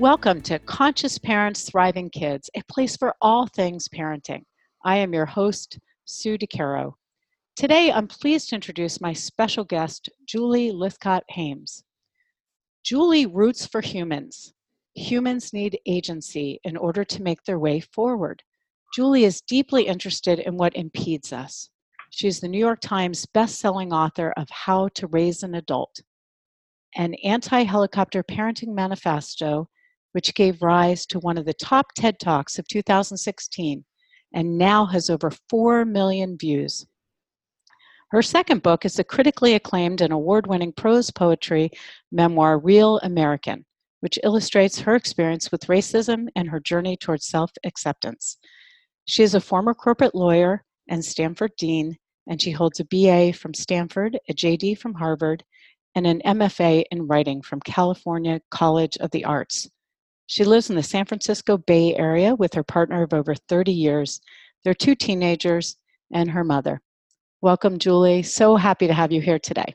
Welcome to Conscious Parents Thriving Kids, a place for all things parenting. I am your host, Sue DeCaro. Today, I'm pleased to introduce my special guest, Julie Lythcott Haims. Julie roots for humans. Humans need agency in order to make their way forward. Julie is deeply interested in what impedes us. She's the New York Times best-selling author of How to Raise an Adult, an anti-helicopter parenting manifesto which gave rise to one of the top TED Talks of 2016 and now has over 4 million views. Her second book is the critically acclaimed and award winning prose poetry memoir Real American, which illustrates her experience with racism and her journey towards self acceptance. She is a former corporate lawyer and Stanford Dean, and she holds a BA from Stanford, a JD from Harvard, and an MFA in writing from California College of the Arts. She lives in the San Francisco Bay Area with her partner of over 30 years, their two teenagers, and her mother. Welcome, Julie. So happy to have you here today.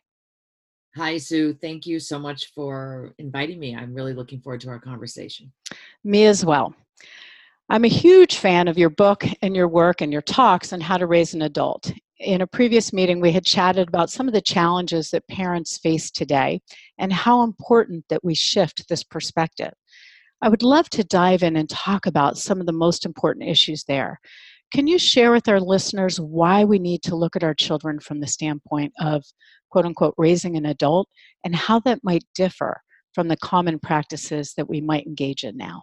Hi, Sue. Thank you so much for inviting me. I'm really looking forward to our conversation. Me as well. I'm a huge fan of your book and your work and your talks on how to raise an adult. In a previous meeting, we had chatted about some of the challenges that parents face today and how important that we shift this perspective. I would love to dive in and talk about some of the most important issues there. Can you share with our listeners why we need to look at our children from the standpoint of quote unquote raising an adult and how that might differ from the common practices that we might engage in now?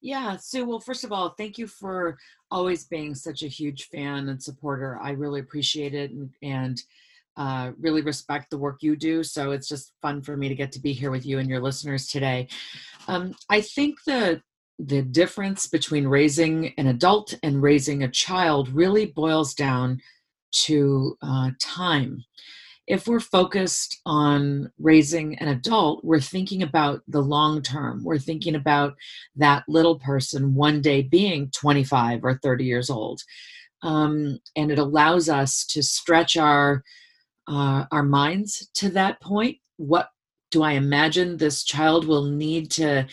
Yeah, Sue, well, first of all, thank you for always being such a huge fan and supporter. I really appreciate it. And, and uh, really respect the work you do. So it's just fun for me to get to be here with you and your listeners today. Um, I think the the difference between raising an adult and raising a child really boils down to uh, time. If we're focused on raising an adult, we're thinking about the long term. We're thinking about that little person one day being 25 or 30 years old. Um, and it allows us to stretch our uh, our minds to that point. What do I imagine this child will need to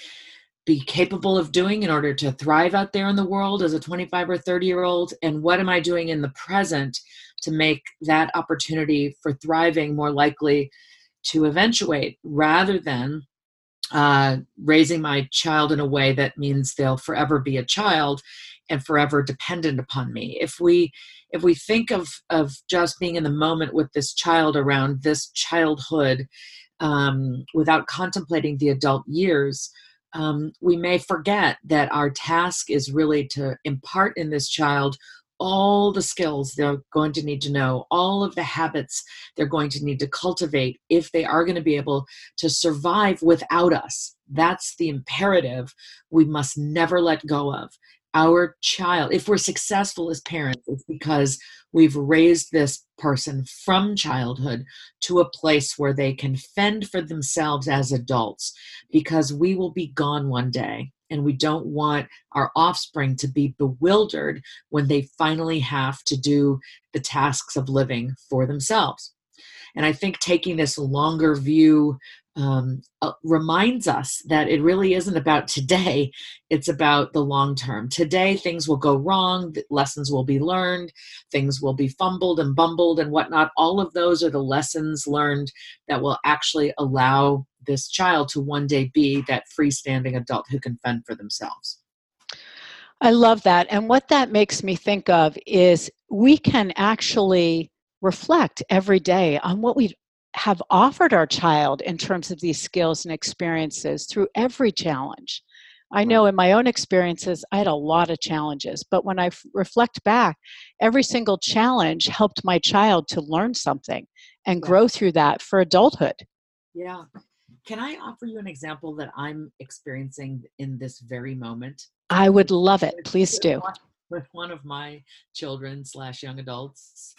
be capable of doing in order to thrive out there in the world as a 25 or 30 year old? And what am I doing in the present to make that opportunity for thriving more likely to eventuate rather than uh, raising my child in a way that means they'll forever be a child and forever dependent upon me if we if we think of of just being in the moment with this child around this childhood um, without contemplating the adult years um, we may forget that our task is really to impart in this child all the skills they're going to need to know, all of the habits they're going to need to cultivate if they are going to be able to survive without us. That's the imperative we must never let go of our child, if we're successful as parents, it's because we've raised this person from childhood to a place where they can fend for themselves as adults because we will be gone one day. And we don't want our offspring to be bewildered when they finally have to do the tasks of living for themselves. And I think taking this longer view um, uh, reminds us that it really isn't about today, it's about the long term. Today, things will go wrong, lessons will be learned, things will be fumbled and bumbled and whatnot. All of those are the lessons learned that will actually allow this child to one day be that freestanding adult who can fend for themselves. I love that. And what that makes me think of is we can actually reflect every day on what we have offered our child in terms of these skills and experiences through every challenge. I know in my own experiences, I had a lot of challenges, but when I f- reflect back, every single challenge helped my child to learn something and grow through that for adulthood. Yeah. can I offer you an example that I'm experiencing in this very moment? I would love it. Please do. With one of my children slash young adults.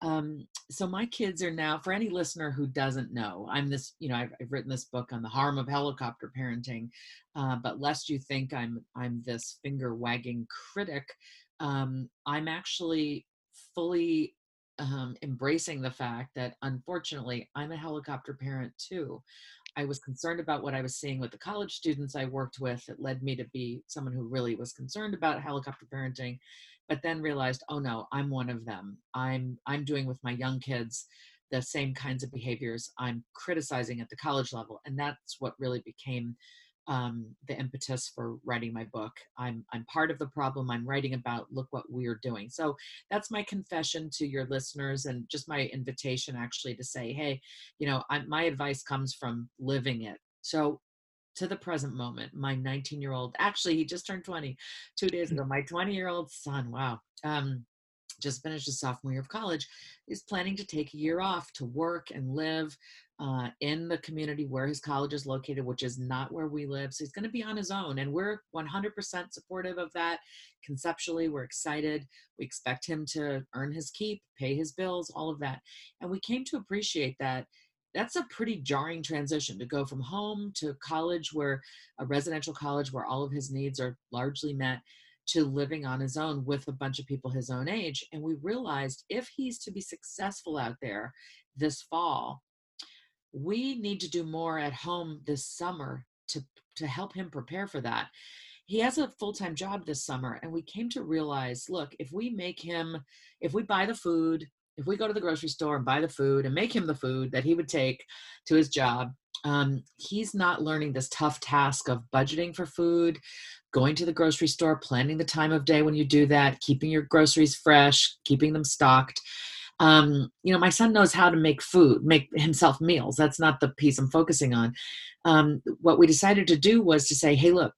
Um, so my kids are now, for any listener who doesn't know, I'm this, you know, I've, I've written this book on the harm of helicopter parenting. Uh, but lest you think I'm I'm this finger wagging critic, um, I'm actually fully um, embracing the fact that unfortunately I'm a helicopter parent too. I was concerned about what I was seeing with the college students I worked with. It led me to be someone who really was concerned about helicopter parenting, but then realized, oh no, I'm one of them. I'm I'm doing with my young kids the same kinds of behaviors I'm criticizing at the college level, and that's what really became um, the impetus for writing my book. I'm I'm part of the problem. I'm writing about. Look what we're doing. So that's my confession to your listeners, and just my invitation actually to say, hey, you know, I, my advice comes from living it. So to the present moment, my 19 year old, actually, he just turned 20 two days ago. My 20 year old son, wow. Um, just finished his sophomore year of college, is planning to take a year off to work and live uh, in the community where his college is located, which is not where we live. So he's going to be on his own. And we're 100% supportive of that. Conceptually, we're excited. We expect him to earn his keep, pay his bills, all of that. And we came to appreciate that. That's a pretty jarring transition to go from home to college, where a residential college where all of his needs are largely met, to living on his own with a bunch of people his own age. And we realized if he's to be successful out there this fall, we need to do more at home this summer to to help him prepare for that he has a full-time job this summer and we came to realize look if we make him if we buy the food if we go to the grocery store and buy the food and make him the food that he would take to his job um, he's not learning this tough task of budgeting for food going to the grocery store planning the time of day when you do that keeping your groceries fresh keeping them stocked. Um, you know my son knows how to make food make himself meals. That's not the piece i'm focusing on. Um, what we decided to do was to say hey look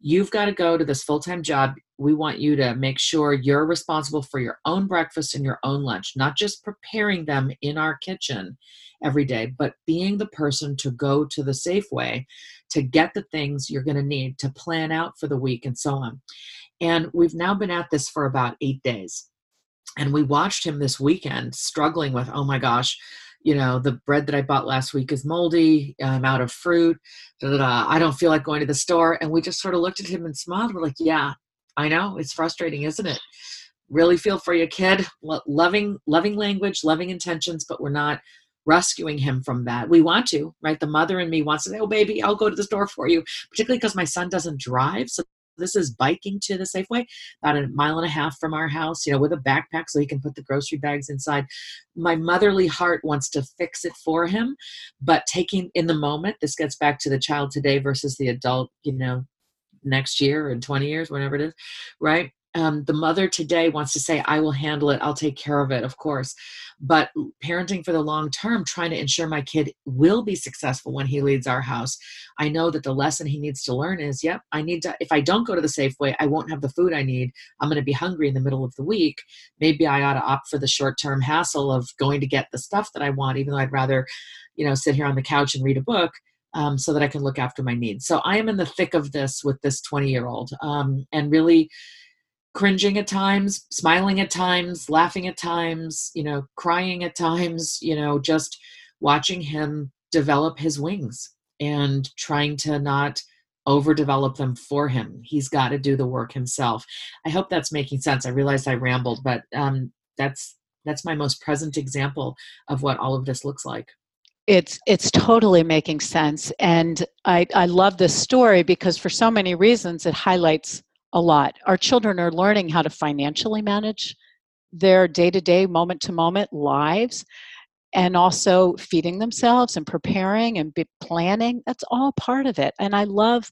you've got to go to this full-time job. We want you to make sure you're responsible for your own breakfast and your own lunch not just preparing them in our kitchen every day but being the person to go to the safeway to get the things you're going to need to plan out for the week and so on. And we've now been at this for about eight days. And we watched him this weekend struggling with oh my gosh you know the bread that i bought last week is moldy i'm out of fruit da, da, da. i don't feel like going to the store. And we just sort of looked at him and smiled. We're like yeah i know it's frustrating isn't it? Really feel for your kid. Loving loving language loving intentions but we're not rescuing him from that. We want to right? The mother in me wants to say oh baby i'll go to the store for you particularly because my son doesn't drive so this is biking to the Safeway, about a mile and a half from our house, you know, with a backpack so he can put the grocery bags inside. My motherly heart wants to fix it for him, but taking in the moment, this gets back to the child today versus the adult, you know, next year and 20 years, whatever it is, right? Um, the mother today wants to say, I will handle it, I'll take care of it, of course. But parenting for the long term, trying to ensure my kid will be successful when he leads our house. I know that the lesson he needs to learn is, yep, I need to, if I don't go to the Safeway, I won't have the food I need. I'm going to be hungry in the middle of the week. Maybe I ought to opt for the short term hassle of going to get the stuff that I want, even though I'd rather, you know, sit here on the couch and read a book. Um, so that I can look after my needs. So I am in the thick of this with this 20 year old um, and really cringing at times, smiling at times, laughing at times, you know, crying at times, you know, just watching him develop his wings and trying to not overdevelop them for him. He's got to do the work himself. I hope that's making sense. I realized I rambled, but um, that's that's my most present example of what all of this looks like. It's it's totally making sense, and I I love this story because for so many reasons it highlights a lot. Our children are learning how to financially manage their day to day, moment to moment lives and also feeding themselves and preparing and planning. That's all part of it. And I love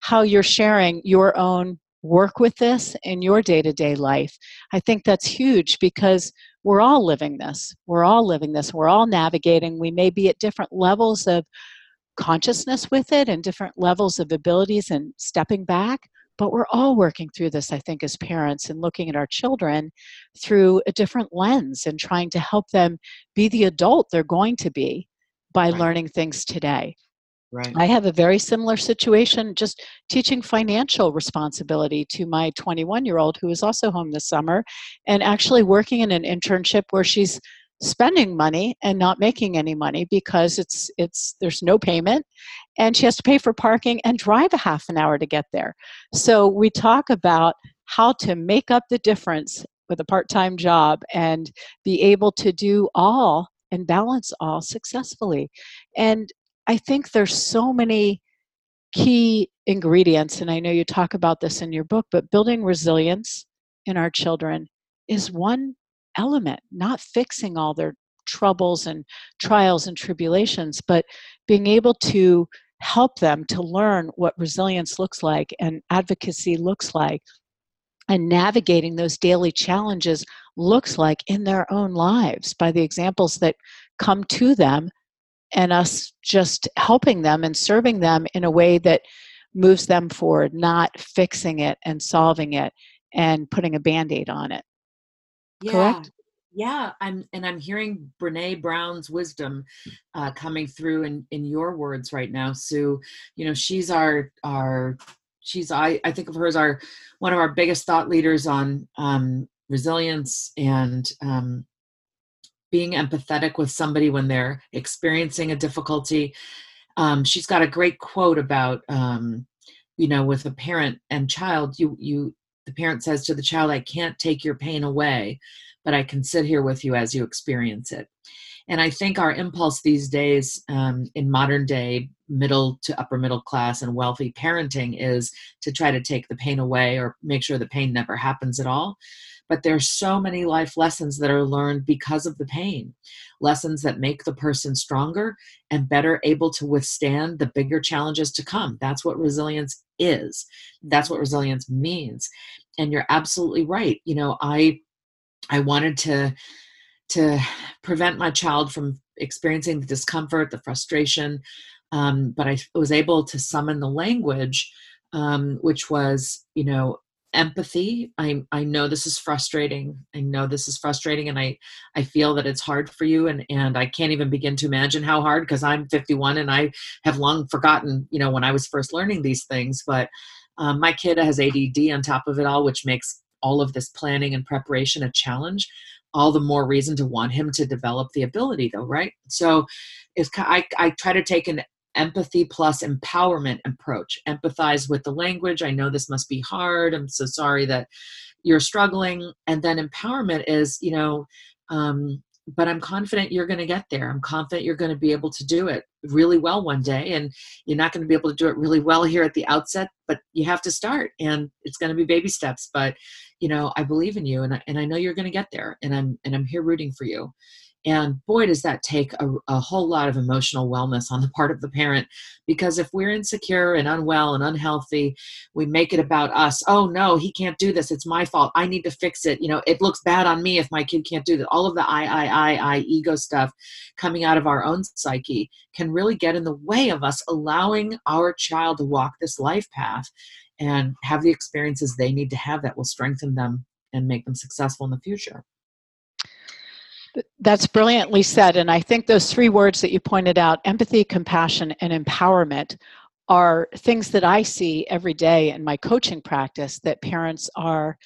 how you're sharing your own work with this in your day to day life. I think that's huge because we're all living this. We're all living this. We're all navigating. We may be at different levels of consciousness with it and different levels of abilities and stepping back but we're all working through this, I think, as parents and looking at our children through a different lens and trying to help them be the adult they're going to be by right. learning things today. Right. I have a very similar situation just teaching financial responsibility to my 21 year old who is also home this summer and actually working in an internship where she's spending money and not making any money because it's it's there's no payment and she has to pay for parking and drive a half an hour to get there. So we talk about how to make up the difference with a part-time job and be able to do all and balance all successfully. And I think there's so many key ingredients, and I know you talk about this in your book, but building resilience in our children is one element, not fixing all their troubles and trials and tribulations, but being able to help them to learn what resilience looks like and advocacy looks like and navigating those daily challenges looks like in their own lives by the examples that come to them and us just helping them and serving them in a way that moves them forward, not fixing it and solving it and putting a band-aid on it. Yeah. Correct? Yeah, I'm and I'm hearing Brene Brown's wisdom uh, coming through in in your words right now, Sue. You know, she's our our she's I I think of her as our one of our biggest thought leaders on um, resilience and um, being empathetic with somebody when they're experiencing a difficulty. Um, she's got a great quote about, um, you know, with a parent and child. You, you, the parent says to the child, "I can't take your pain away, but I can sit here with you as you experience it." And I think our impulse these days, um, in modern day middle to upper middle class and wealthy parenting, is to try to take the pain away or make sure the pain never happens at all but there's so many life lessons that are learned because of the pain lessons that make the person stronger and better able to withstand the bigger challenges to come that's what resilience is. That's what resilience means. And you're absolutely right you know i i wanted to to prevent my child from experiencing the discomfort the frustration um, but i was able to summon the language um, which was you know empathy. I i know this is frustrating. I know this is frustrating and i i feel that it's hard for you and and i can't even begin to imagine how hard because i'm 51 and i have long forgotten you know when i was first learning these things but um, my kid has add on top of it all which makes all of this planning and preparation a challenge all the more reason to want him to develop the ability though right? So if I, I try to take an empathy plus empowerment approach. Empathize with the language. I know this must be hard. I'm so sorry that you're struggling. And then empowerment is, you know, um, but I'm confident you're going to get there. I'm confident you're going to be able to do it really well one day. And you're not going to be able to do it really well here at the outset, but you have to start and it's going to be baby steps. But, you know, I believe in you and I, and I know you're going to get there and I'm, and I'm here rooting for you. And boy, does that take a, a, whole lot of emotional wellness on the part of the parent. Because if we're insecure and unwell and unhealthy, we make it about us. Oh, no, he can't do this. It's my fault. I need to fix it. You know, it looks bad on me if my kid can't do that. All of the I, I, I, I ego stuff coming out of our own psyche can really get in the way of us allowing our child to walk this life path and have the experiences they need to have that will strengthen them and make them successful in the future. That's brilliantly said. And I think those three words that you pointed out empathy, compassion, and empowerment are things that I see every day in my coaching practice that parents are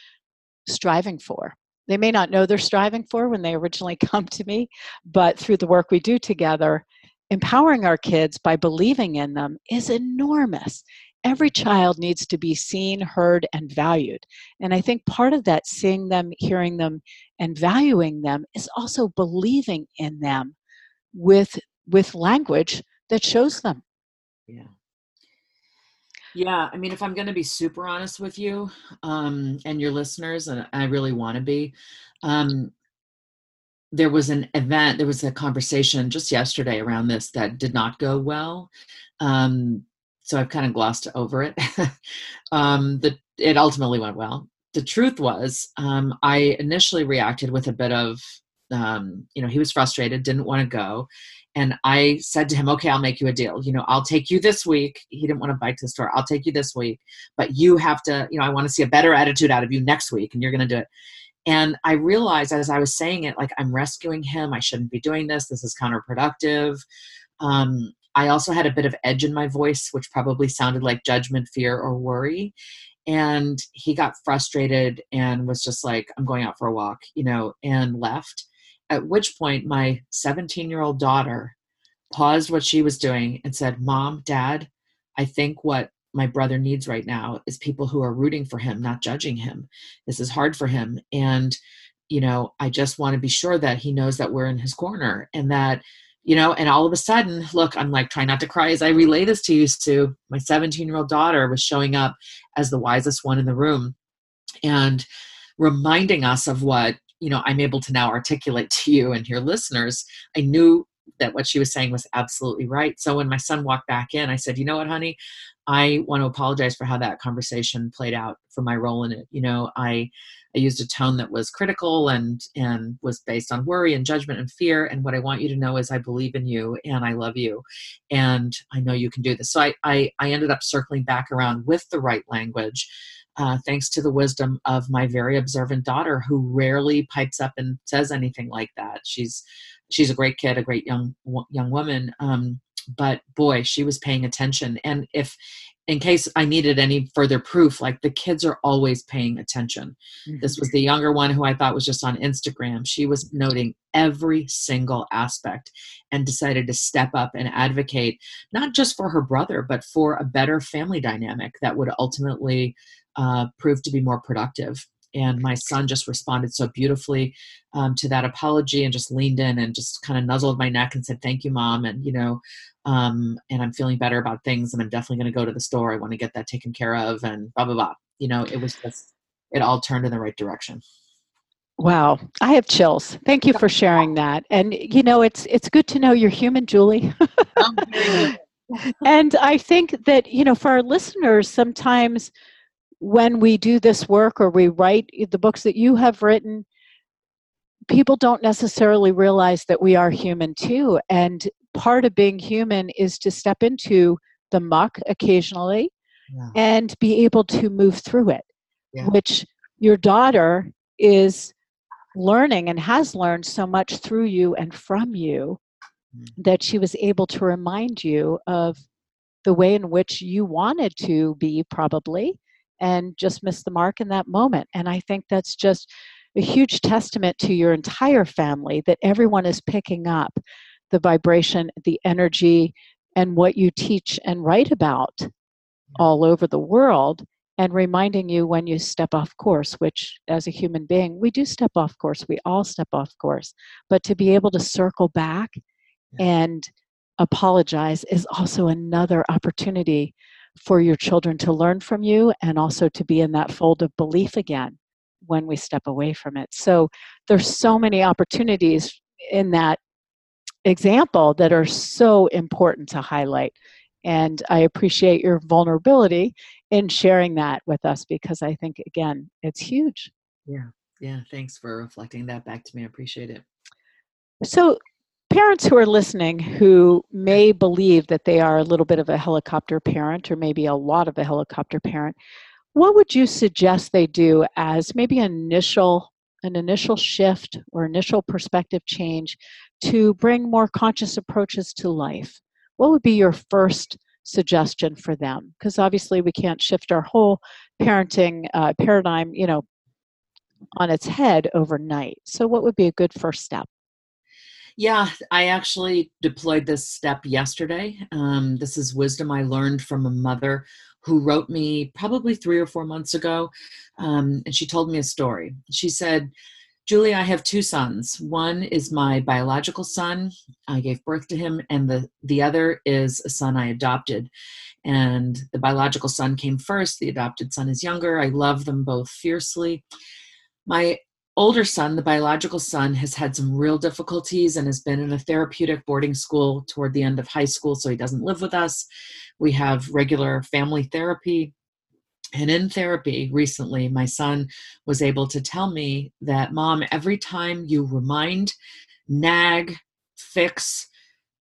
striving for. They may not know they're striving for when they originally come to me, but through the work we do together, empowering our kids by believing in them is enormous every child needs to be seen, heard, and valued. And I think part of that, seeing them, hearing them, and valuing them, is also believing in them with, with language that shows them. Yeah. Yeah, I mean, if I'm going to be super honest with you um, and your listeners, and I really want to be, um, there was an event, there was a conversation just yesterday around this that did not go well. Um, so I've kind of glossed over it. um, the, it ultimately went well. The truth was, um, I initially reacted with a bit of, um, you know, he was frustrated, didn't want to go. And I said to him, okay, I'll make you a deal. You know, I'll take you this week. He didn't want to bike to the store. I'll take you this week, but you have to, you know, I want to see a better attitude out of you next week and you're going to do it. And I realized as I was saying it, like, I'm rescuing him. I shouldn't be doing this. This is counterproductive. Um, I also had a bit of edge in my voice, which probably sounded like judgment, fear, or worry. And he got frustrated and was just like, I'm going out for a walk, you know, and left. At which point, my 17 year old daughter paused what she was doing and said, Mom, Dad, I think what my brother needs right now is people who are rooting for him, not judging him. This is hard for him. And, you know, I just want to be sure that he knows that we're in his corner and that, you know, and all of a sudden, look, I'm like trying not to cry as I relay this to you, Sue. My 17 year old daughter was showing up as the wisest one in the room and reminding us of what, you know, I'm able to now articulate to you and your listeners. I knew that what she was saying was absolutely right. So when my son walked back in, I said, you know what, honey, I want to apologize for how that conversation played out for my role in it. You know, I I used a tone that was critical and and was based on worry and judgment and fear. And what I want you to know is I believe in you and I love you, and I know you can do this. So I I, I ended up circling back around with the right language. Uh, thanks to the wisdom of my very observant daughter, who rarely pipes up and says anything like that. She's she's a great kid, a great young young woman. Um, but boy, she was paying attention. And if, in case I needed any further proof, like the kids are always paying attention. Mm-hmm. This was the younger one who I thought was just on Instagram. She was noting every single aspect and decided to step up and advocate, not just for her brother, but for a better family dynamic that would ultimately uh, prove to be more productive and my son just responded so beautifully um, to that apology and just leaned in and just kind of nuzzled my neck and said thank you mom and you know um, and i'm feeling better about things and i'm definitely going to go to the store i want to get that taken care of and blah blah blah you know it was just it all turned in the right direction Wow, I have chills. Thank you for sharing that. And you know, it's it's good to know you're human, Julie. and I think that, you know, for our listeners, sometimes when we do this work or we write the books that you have written, people don't necessarily realize that we are human too. And part of being human is to step into the muck occasionally yeah. and be able to move through it, yeah. which your daughter is learning and has learned so much through you and from you mm. that she was able to remind you of the way in which you wanted to be, probably, and just miss the mark in that moment. And I think that's just a huge testament to your entire family that everyone is picking up the vibration, the energy, and what you teach and write about all over the world and reminding you when you step off course, which as a human being, we do step off course. We all step off course. But to be able to circle back and apologize is also another opportunity for your children to learn from you and also to be in that fold of belief again when we step away from it. So there's so many opportunities in that example that are so important to highlight. And I appreciate your vulnerability in sharing that with us because I think, again, it's huge. Yeah. Yeah. Thanks for reflecting that back to me. I appreciate it. So, parents who are listening who may believe that they are a little bit of a helicopter parent or maybe a lot of a helicopter parent, what would you suggest they do as maybe an initial an initial shift or initial perspective change to bring more conscious approaches to life? What would be your first suggestion for them? Because obviously we can't shift our whole parenting uh, paradigm, you know, on its head overnight. So what would be a good first step? Yeah, I actually deployed this step yesterday. Um, this is wisdom I learned from a mother who wrote me probably three or four months ago. Um, and she told me a story. She said, Julie, I have two sons. One is my biological son. I gave birth to him, and the, the other is a son I adopted. And the biological son came first, the adopted son is younger. I love them both fiercely. My older son, the biological son, has had some real difficulties and has been in a therapeutic boarding school toward the end of high school, so he doesn't live with us. We have regular family therapy. And in therapy recently, my son was able to tell me that, Mom, every time you remind, nag, fix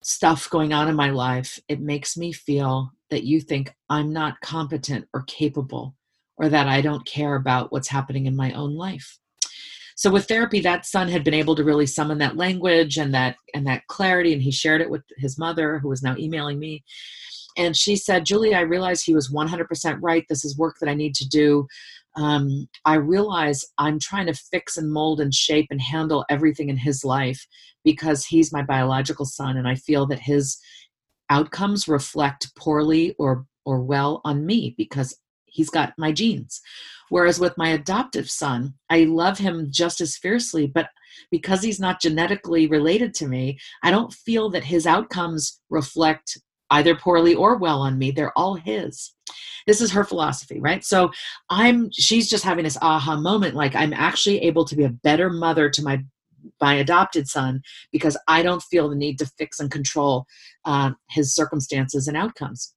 stuff going on in my life, it makes me feel that you think I'm not competent or capable or that I don't care about what's happening in my own life. So with therapy that son had been able to really summon that language and that and that clarity and he shared it with his mother who was now emailing me. And she said julie i realize he was 100% right. This is work that i need to do. Um, i realize i'm trying to fix and mold and shape and handle everything in his life because he's my biological son and i feel that his outcomes reflect poorly or or well on me because he's got my genes. Whereas with my adoptive son i love him just as fiercely but because he's not genetically related to me i don't feel that his outcomes reflect either poorly or well on me. They're all his. This is her philosophy right? So i'm she's just having this aha moment like i'm actually able to be a better mother to my my adopted son because i don't feel the need to fix and control uh, his circumstances and outcomes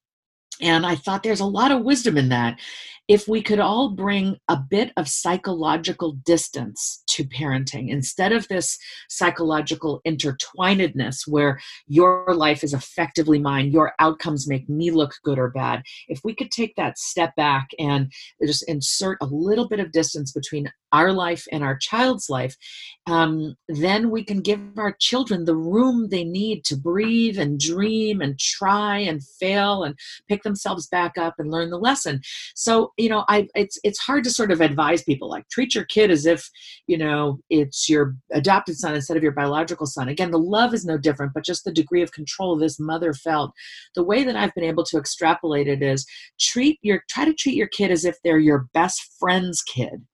and I thought there's a lot of wisdom in that. If we could all bring a bit of psychological distance to parenting instead of this psychological intertwinedness where your life is effectively mine, your outcomes make me look good or bad. If we could take that step back and just insert a little bit of distance between our life and our child's life, um, then we can give our children the room they need to breathe and dream and try and fail and pick themselves back up and learn the lesson. So, you know, I it's it's hard to sort of advise people like treat your kid as if, you know, it's your adopted son instead of your biological son. Again, the love is no different, but just the degree of control this mother felt. The way that I've been able to extrapolate it is treat your try to treat your kid as if they're your best friend's kid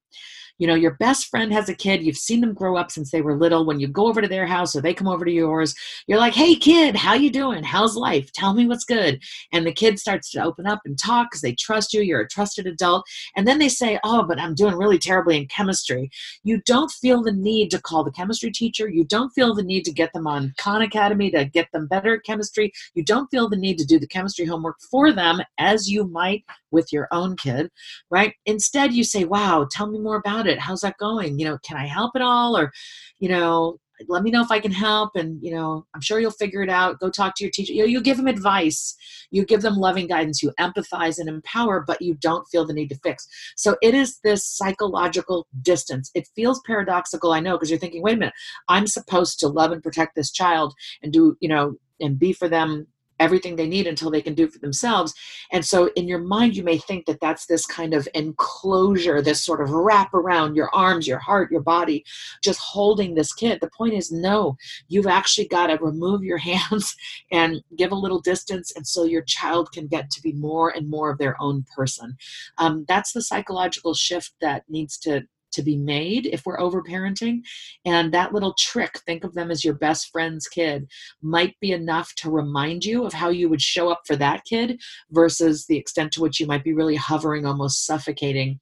you know your best friend has a kid you've seen them grow up since they were little when you go over to their house or they come over to yours you're like hey kid how you doing? How's life? Tell me what's good. And the kid starts to open up and talk because they trust you you're a trusted adult. And then they say oh but i'm doing really terribly in chemistry. You don't feel the need to call the chemistry teacher. You don't feel the need to get them on khan academy to get them better at chemistry. You don't feel the need to do the chemistry homework for them as you might with your own kid right? Instead you say wow tell me more about it. How's that going? You know can i help at all? Or you know let me know if i can help and you know i'm sure you'll figure it out. Go talk to your teacher. You, know, you give them advice. You give them loving guidance. You empathize and empower but you don't feel the need to fix. So it is this psychological distance. It feels paradoxical i know because you're thinking wait a minute. I'm supposed to love and protect this child and do you know and be for them everything they need until they can do for themselves. And so, in your mind, you may think that that's this kind of enclosure, this sort of wrap around your arms, your heart, your body, just holding this kid. The point is, no, you've actually got to remove your hands and give a little distance, and so your child can get to be more and more of their own person. Um, that's the psychological shift that needs to to be made if we're overparenting. And that little trick, think of them as your best friend's kid, might be enough to remind you of how you would show up for that kid versus the extent to which you might be really hovering, almost suffocating,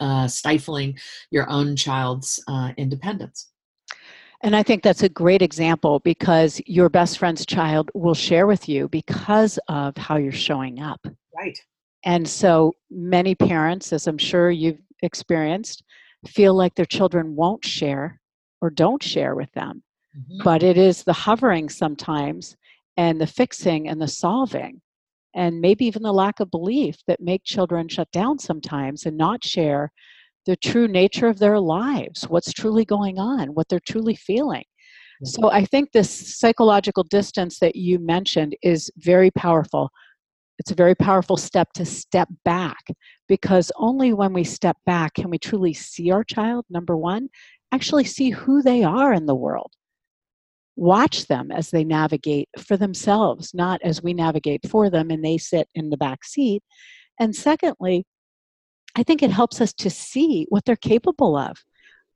uh, stifling your own child's uh, independence. And I think that's a great example because your best friend's child will share with you because of how you're showing up. Right. And so many parents, as I'm sure you've experienced, feel like their children won't share or don't share with them. Mm-hmm. But it is the hovering sometimes and the fixing and the solving and maybe even the lack of belief that make children shut down sometimes and not share the true nature of their lives, what's truly going on, what they're truly feeling. So I think this psychological distance that you mentioned is very powerful it's a very powerful step to step back because only when we step back can we truly see our child, number one, actually see who they are in the world. Watch them as they navigate for themselves, not as we navigate for them and they sit in the back seat. And secondly, I think it helps us to see what they're capable of.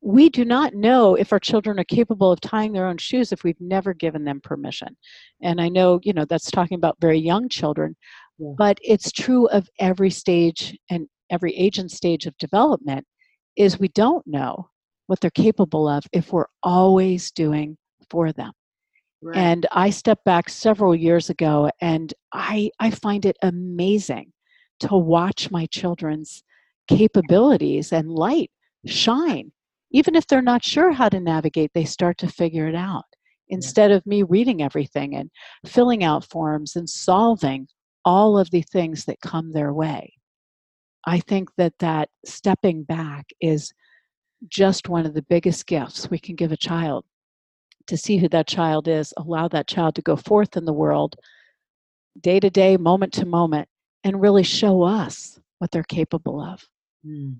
We do not know if our children are capable of tying their own shoes if we've never given them permission. And I know, you know, that's talking about very young children, yeah. but it's true of every stage and every age and stage of development is we don't know what they're capable of if we're always doing for them right. and i stepped back several years ago and i i find it amazing to watch my children's capabilities and light shine even if they're not sure how to navigate they start to figure it out instead of me reading everything and filling out forms and solving all of the things that come their way. I think that that stepping back is just one of the biggest gifts we can give a child to see who that child is, allow that child to go forth in the world day to day, moment to moment, and really show us what they're capable of. Mm.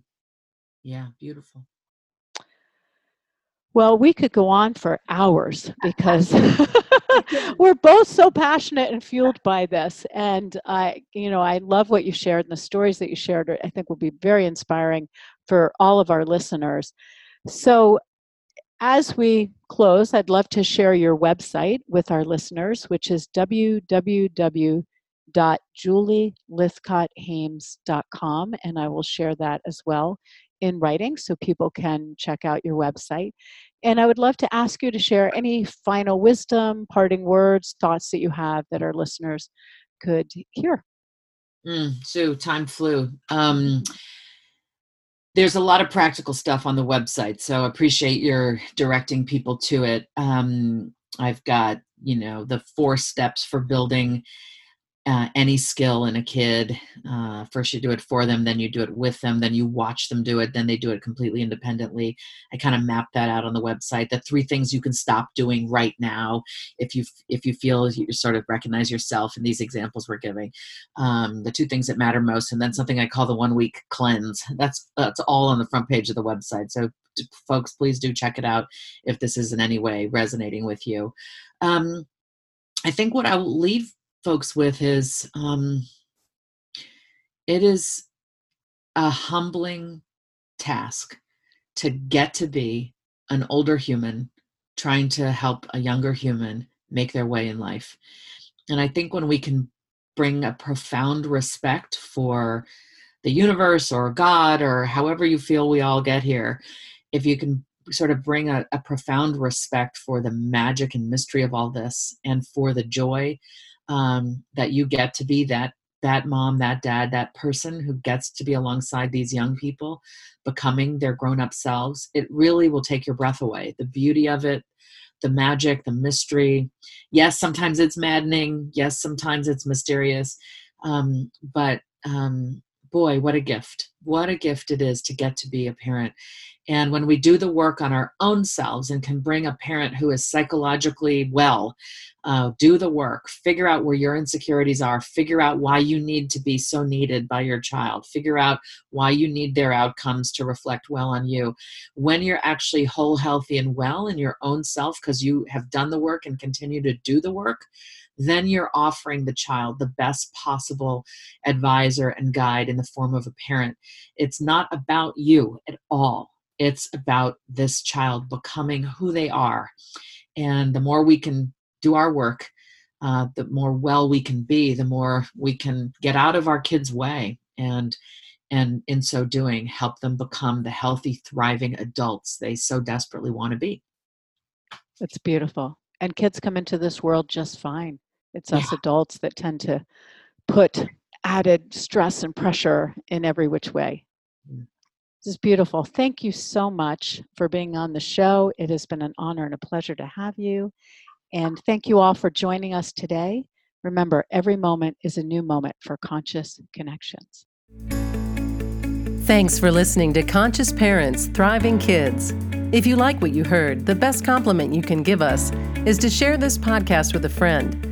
Yeah, beautiful. Well, we could go on for hours because we're both so passionate and fueled by this. And I, you know, I love what you shared and the stories that you shared. I think will be very inspiring for all of our listeners. So, as we close, I'd love to share your website with our listeners, which is www.julielythcott-haims.com, and I will share that as well in writing so people can check out your website. And I would love to ask you to share any final wisdom, parting words, thoughts that you have that our listeners could hear. Mm, Sue, time flew. Um, there's a lot of practical stuff on the website, so I appreciate your directing people to it. Um, I've got, you know, the four steps for building uh, any skill in a kid. Uh, first, you do it for them, then you do it with them, then you watch them do it, then they do it completely independently. I kind of map that out on the website. The three things you can stop doing right now if you if you feel you sort of recognize yourself in these examples we're giving. Um, the two things that matter most, and then something I call the one week cleanse. That's that's all on the front page of the website. So folks, please do check it out if this is in any way resonating with you. Um, I think what I will leave folks with is um, it is a humbling task to get to be an older human trying to help a younger human make their way in life. And I think when we can bring a profound respect for the universe or God or however you feel we all get here, if you can sort of bring a, a profound respect for the magic and mystery of all this and for the joy um, that you get to be that that mom that dad that person who gets to be alongside these young people becoming their grown-up selves it really will take your breath away. The beauty of it the magic the mystery. Yes sometimes it's maddening. Yes sometimes it's mysterious. Um, but um, boy what a gift what a gift it is to get to be a parent and when we do the work on our own selves and can bring a parent who is psychologically well, uh, do the work, figure out where your insecurities are, figure out why you need to be so needed by your child, figure out why you need their outcomes to reflect well on you. When you're actually whole, healthy, and well in your own self because you have done the work and continue to do the work, then you're offering the child the best possible advisor and guide in the form of a parent. It's not about you at all it's about this child becoming who they are. And the more we can do our work, uh, the more well we can be, the more we can get out of our kids' way and and in so doing help them become the healthy thriving adults they so desperately want to be it's beautiful and kids come into this world just fine it's us yeah. adults that tend to put added stress and pressure in every which way mm. This is beautiful. Thank you so much for being on the show. It has been an honor and a pleasure to have you. And thank you all for joining us today. Remember, every moment is a new moment for conscious connections. Thanks for listening to Conscious Parents Thriving Kids. If you like what you heard, the best compliment you can give us is to share this podcast with a friend.